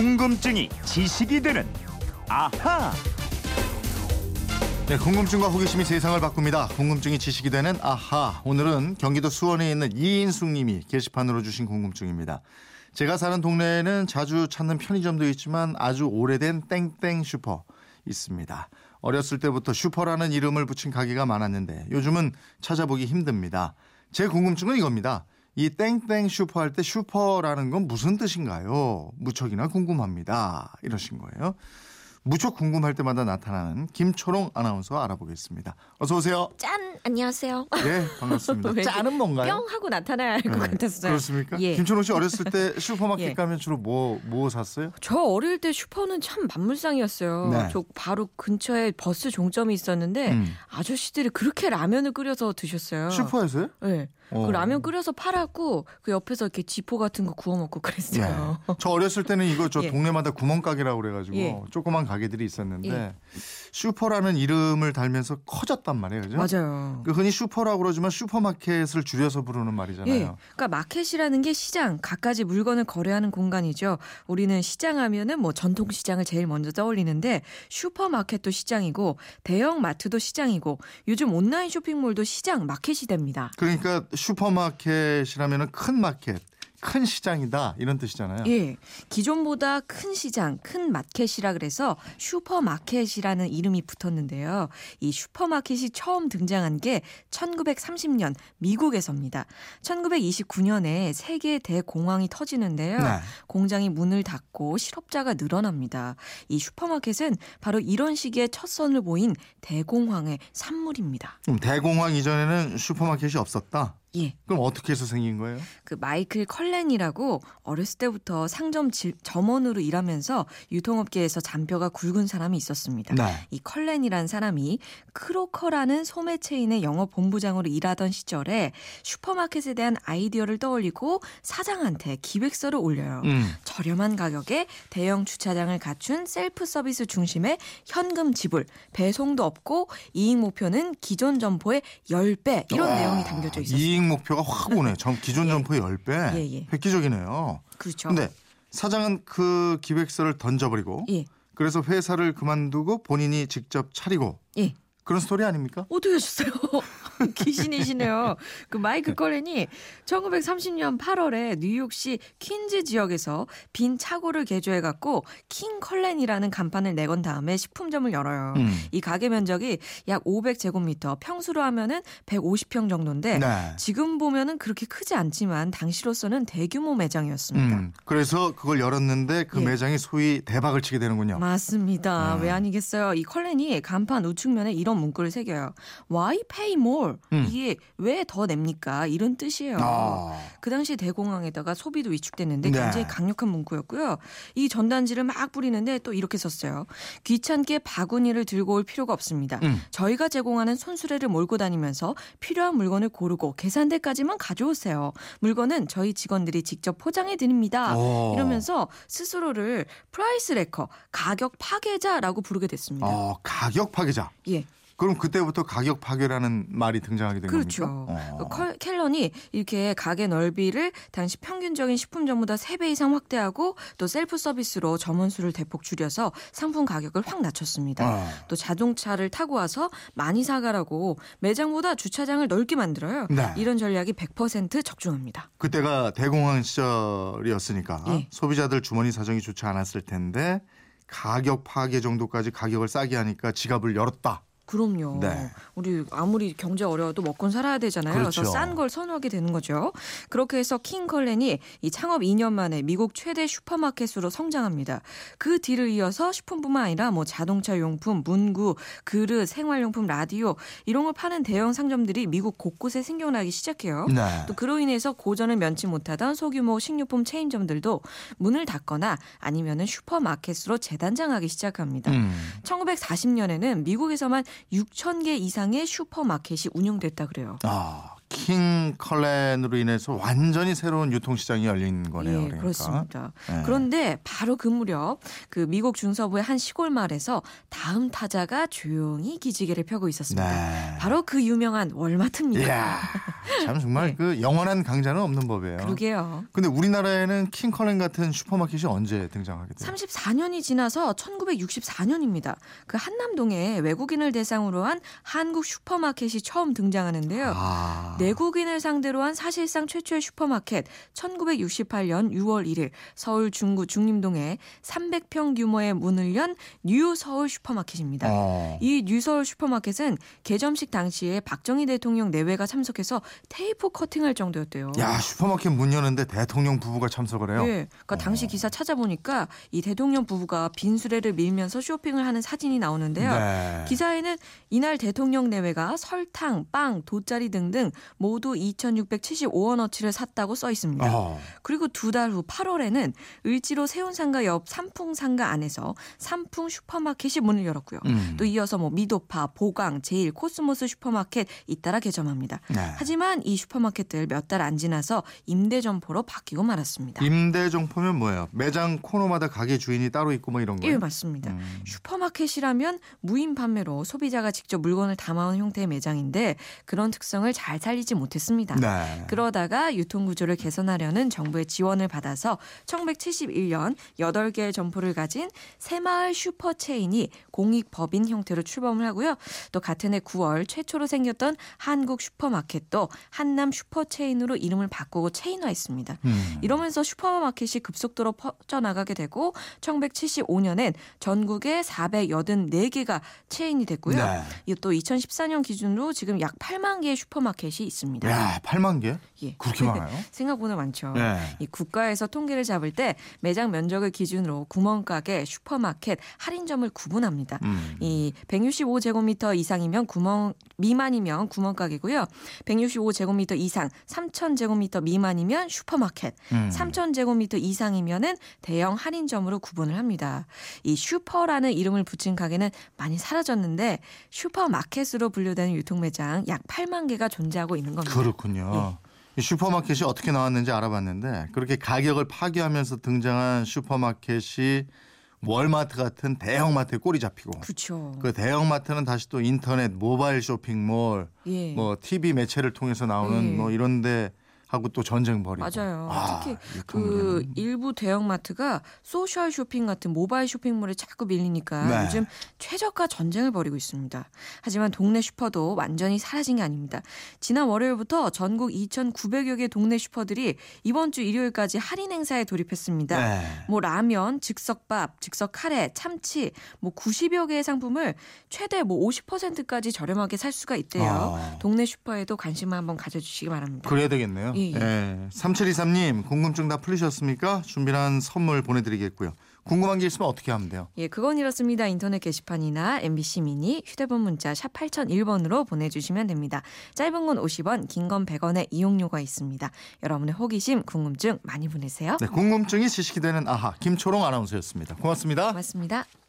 궁금증이 지식이 되는 아하. 네, 궁금증과 호기심이 세상을 바꿉니다. 궁금증이 지식이 되는 아하. 오늘은 경기도 수원에 있는 이인숙 님이 게시판으로 주신 궁금증입니다. 제가 사는 동네에는 자주 찾는 편의점도 있지만 아주 오래된 땡땡 슈퍼 있습니다. 어렸을 때부터 슈퍼라는 이름을 붙인 가게가 많았는데 요즘은 찾아보기 힘듭니다. 제 궁금증은 이겁니다. 이 땡땡 슈퍼 할 때 슈퍼라는 건 무슨 뜻인가요? 무척이나 궁금합니다. 이러신 거예요. 무척 궁금할 때마다 나타나는 김초롱 아나운서 알아보겠습니다. 어서 오세요. 짠 안녕하세요. 네, 반갑습니다. 왜 짠은 뭔가요? 뿅 하고 나타나야 할것 네, 같았어요. 그렇습니까? 예. 김초롱 씨 어렸을 때 슈퍼마켓 예. 가면 주로 뭐, 뭐 샀어요? 저 어릴 때 슈퍼는 참 만물상이었어요. 네. 저 바로 근처에 버스 종점이 있었는데 음. 아저씨들이 그렇게 라면을 끓여서 드셨어요. 슈퍼에서요? 네. 어. 그 라면 끓여서 팔았고 그 옆에서 이렇게 쥐포 같은 거 구워 먹고 그랬어요. 네. 저 어렸을 때는 이거 저 예. 동네마다 구멍가게라고 그래가지고 예. 조그만 가게들이 있었는데 예. 슈퍼라는 이름을 달면서 커졌단 말이에요. 그죠? 맞아요. 그 흔히 슈퍼라고 그러지만 슈퍼마켓을 줄여서 부르는 말이잖아요. 예. 그러니까 마켓이라는 게 시장, 갖가지 물건을 거래하는 공간이죠. 우리는 시장 하면은 뭐 전통 시장을 제일 먼저 떠올리는데 슈퍼마켓도 시장이고 대형 마트도 시장이고 요즘 온라인 쇼핑몰도 시장, 마켓이 됩니다. 그러니까 슈퍼마켓이라면 큰 마켓, 큰 시장이다 이런 뜻이잖아요. 예. 기존보다 큰 시장, 큰 마켓이라 그래서 슈퍼마켓이라는 이름이 붙었는데요. 이 슈퍼마켓이 처음 등장한 게 1930년 미국에서입니다. 1929년에 세계 대공황이 터지는데요. 네. 공장이 문을 닫고 실업자가 늘어납니다. 이 슈퍼마켓은 바로 이런 시기에 첫 선을 보인 대공황의 산물입니다. 대공황 이전에는 슈퍼마켓이 없었다. 예. 그럼 어떻게 해서 생긴 거예요? 그 마이클 컬렌이라고 어렸을 때부터 상점 질- 점원으로 일하면서 유통업계에서 잔뼈가 굵은 사람이 있었습니다. 네. 이 컬렌이란 사람이 크로커라는 소매 체인의 영업 본부장으로 일하던 시절에 슈퍼마켓에 대한 아이디어를 떠올리고 사장한테 기획서를 올려요. 음. 저렴한 가격에 대형 주차장을 갖춘 셀프 서비스 중심의 현금 지불, 배송도 없고 이익 목표는 기존 점포의 10배 이런 내용이 담겨져 있었어요. 이익 목표가 확 오네. 전 기존 점포의 10배. 예, 예. 획기적이네요. 그렇죠. 근데 사장은 그 기획서를 던져버리고 예. 그래서 회사를 그만두고 본인이 직접 차리고 예. 그런 스토리 아닙니까? 어떻게 하셨어요? 귀신이시네요. 그 마이클 컬렌이 1930년 8월에 뉴욕시 퀸즈 지역에서 빈 차고를 개조해 갖고 킹 컬렌이라는 간판을 내건 다음에 식품점을 열어요. 음. 이 가게 면적이 약 500제곱미터, 평수로 하면은 150평 정도인데 네. 지금 보면은 그렇게 크지 않지만 당시로서는 대규모 매장이었습니다. 음, 그래서 그걸 열었는데 그 예. 매장이 소위 대박을 치게 되는군요. 맞습니다. 음. 왜 아니겠어요? 이 컬렌이 간판 우측면에 이런 문구를 새겨요. Why pay more? 음. 이게 왜 더 냅니까? 이런 뜻이에요. 아. 그 당시 대공황에다가 소비도 위축됐는데 네. 굉장히 강력한 문구였고요. 이 전단지를 막 뿌리는데 또 이렇게 썼어요. 귀찮게 바구니를 들고 올 필요가 없습니다. 음. 저희가 제공하는 손수레를 몰고 다니면서 필요한 물건을 고르고 계산대까지만 가져오세요. 물건은 저희 직원들이 직접 포장해 드립니다. 오. 이러면서 스스로를 price wrecker, 가격 파괴자라고 부르게 됐습니다. 어, 가격 파괴자. 예. 그럼 그때부터 가격 파괴라는 말이 등장하게 된 그렇죠. 겁니까? 그 어. 컬- 컬렌이 이렇게 가게 넓이를 당시 평균적인 식품점보다 3배 이상 확대하고 또 셀프 서비스로 점원수를 대폭 줄여서 상품 가격을 확 낮췄습니다. 어. 또 자동차를 타고 와서 많이 사가라고 매장보다 주차장을 넓게 만들어요. 네. 이런 전략이 100% 적중합니다. 그때가 대공황 시절이었으니까 예. 소비자들 주머니 사정이 좋지 않았을 텐데 가격 파괴 정도까지 가격을 싸게 하니까 지갑을 열었다. 그럼요. 네. 우리 아무리 경제 어려워도 먹곤 살아야 되잖아요. 그렇죠. 그래서 싼 걸 선호하게 되는 거죠. 그렇게 해서 킹컬렌이 이 창업 2년 만에 미국 최대 슈퍼마켓으로 성장합니다. 그 뒤를 이어서 식품뿐만 아니라 뭐 자동차 용품, 문구, 그릇, 생활용품, 라디오 이런 걸 파는 대형 상점들이 미국 곳곳에 생겨나기 시작해요. 네. 또 그로 인해서 고전을 면치 못하던 소규모 식료품 체인점들도 문을 닫거나 아니면은 슈퍼마켓으로 재단장하기 시작합니다. 음. 1940년에는 미국에서만 6천 개 이상의 슈퍼마켓이 운영됐다 그래요. 아, 킹 컬렌으로 인해서 완전히 새로운 유통시장이 열린 거네요. 예, 그러니까. 그렇습니다. 네. 그런데 바로 그 무렵 그 미국 중서부의 한 시골 마을에서 다음 타자가 조용히 기지개를 펴고 있었습니다. 네. 바로 그 유명한 월마트입니다. 이야, 참 정말 네. 그 영원한 강자는 없는 법이에요. 그러게요. 근데 우리나라에는 킹 컬렌 같은 슈퍼마켓이 언제 등장하게 돼요? 34년이 지나서 1964년입니다. 그 한남동에 외국인을 대상으로 한 한국 슈퍼마켓이 처음 등장하는데요. 아. 내국인을 상대로 한 사실상 최초의 슈퍼마켓 1968년 6월 1일 서울 중구 중림동에 300평 규모의 문을 연 뉴 서울 슈퍼마켓입니다. 어. 이 뉴서울 슈퍼마켓은 개점식 당시에 박정희 대통령 내외가 참석해서 테이프 커팅할 정도였대요. 야 슈퍼마켓 문 여는데 대통령 부부가 참석을 해요. 예, 그러니까 당시 기사 찾아보니까 이 대통령 부부가 빈수레를 밀면서 쇼핑을 하는 사진이 나오는데요. 네. 기사에는 이날 대통령 내외가 설탕, 빵, 돗자리 등등 모두 2,675원어치를 샀다고 써 있습니다. 어. 그리고 두 달 후 8월에는 을지로 세운상가 옆 삼풍상가 안에서 삼풍 슈퍼마켓이 문을 열었고요. 음. 또 이어서 뭐 미도파, 보강, 제일, 코스모스 슈퍼마켓 잇따라 개점합니다. 네. 하지만 이 슈퍼마켓들 몇 달 안 지나서 임대 점포로 바뀌고 말았습니다. 임대 점포면 뭐예요? 매장 코너마다 가게 주인이 따로 있고 뭐 이런 거예요? 예, 맞습니다. 음. 슈퍼마켓이라면 무인 판매로 소비자가 직접 물건을 담아온 형태의 매장인데 그런 특성을 잘 살리지 못했습니다. 네. 그러다가 유통 구조를 개선하려는 정부의 지원을 받아서 1971년 8개의 점포를 가진 새마을 슈퍼체인이 공익법인 형태로 출범을 하고요. 또 같은 해 9월 최초로 생겼던 한국 슈퍼마켓도 한남 슈퍼체인으로 이름을 바꾸고 체인화했습니다. 음. 이러면서 슈퍼마켓이 급속도로 퍼져나가게 되고 1975년엔 전국에 484개가 체인이 됐고요. 네. 이또 2014년 기준으로 지금 약 8만 개의 슈퍼마켓이 있습니다. 야 8만 개? 예. 그렇게 많아요? 생각보다 많죠. 네. 이 국가에서 통계를 잡을 때 매장 면적을 기준으로 구멍가게, 슈퍼마켓, 할인점을 구분합니다. 음. 이 165제곱미터 이상이면 구멍 미만이면 구멍가게고요. 165제곱미터 이상 3,000제곱미터 미만이면 슈퍼마켓, 음. 3,000제곱미터 이상이면은 대형 할인점으로 구분을 합니다. 이 슈퍼라는 이름을 붙인 가게는 많이 사라졌는데 슈퍼마켓으로 분류되는 유통매장 약 8만 개가 존재하고 있는 겁니다. 그렇군요. 이 슈퍼마켓이 어떻게 나왔는지 알아봤는데 그렇게 가격을 파괴하면서 등장한 슈퍼마켓이 월마트 같은 대형마트에 꼬리 잡히고 그렇죠. 그 대형마트는 다시 또 인터넷, 모바일 쇼핑몰, 예. 뭐 TV 매체를 통해서 나오는 예. 뭐 이런 데 하고 또 전쟁 벌이고. 맞아요. 아, 특히 그. 일부 대형마트가 소셜 쇼핑 같은 모바일 쇼핑몰에 자꾸 밀리니까 네. 요즘 최저가 전쟁을 벌이고 있습니다. 하지만 동네 슈퍼도 완전히 사라진 게 아닙니다. 지난 월요일부터 전국 2,900여 개 동네 슈퍼들이 이번 주 일요일까지 할인 행사에 돌입했습니다. 네. 뭐 라면, 즉석밥, 즉석 카레, 참치, 뭐 90여 개의 상품을 최대 뭐 50%까지 저렴하게 살 수가 있대요. 아. 동네 슈퍼에도 관심을 한번 가져주시기 바랍니다. 그래야 되겠네요. 예, 예. 예. 3723님 궁금증 다 풀리셨습니까? 준비한 선물 보내드리겠고요. 궁금한 게 있으면 어떻게 하면 돼요? 예, 그건 이렇습니다. 인터넷 게시판이나 MBC 미니 휴대폰 문자 샵 8001번으로 보내주시면 됩니다. 짧은 건 50원, 긴 건 100원의 이용료가 있습니다. 여러분의 호기심, 궁금증 많이 보내세요. 네, 궁금증이 지식이 되는 아하 김초롱 아나운서였습니다. 고맙습니다. 고맙습니다.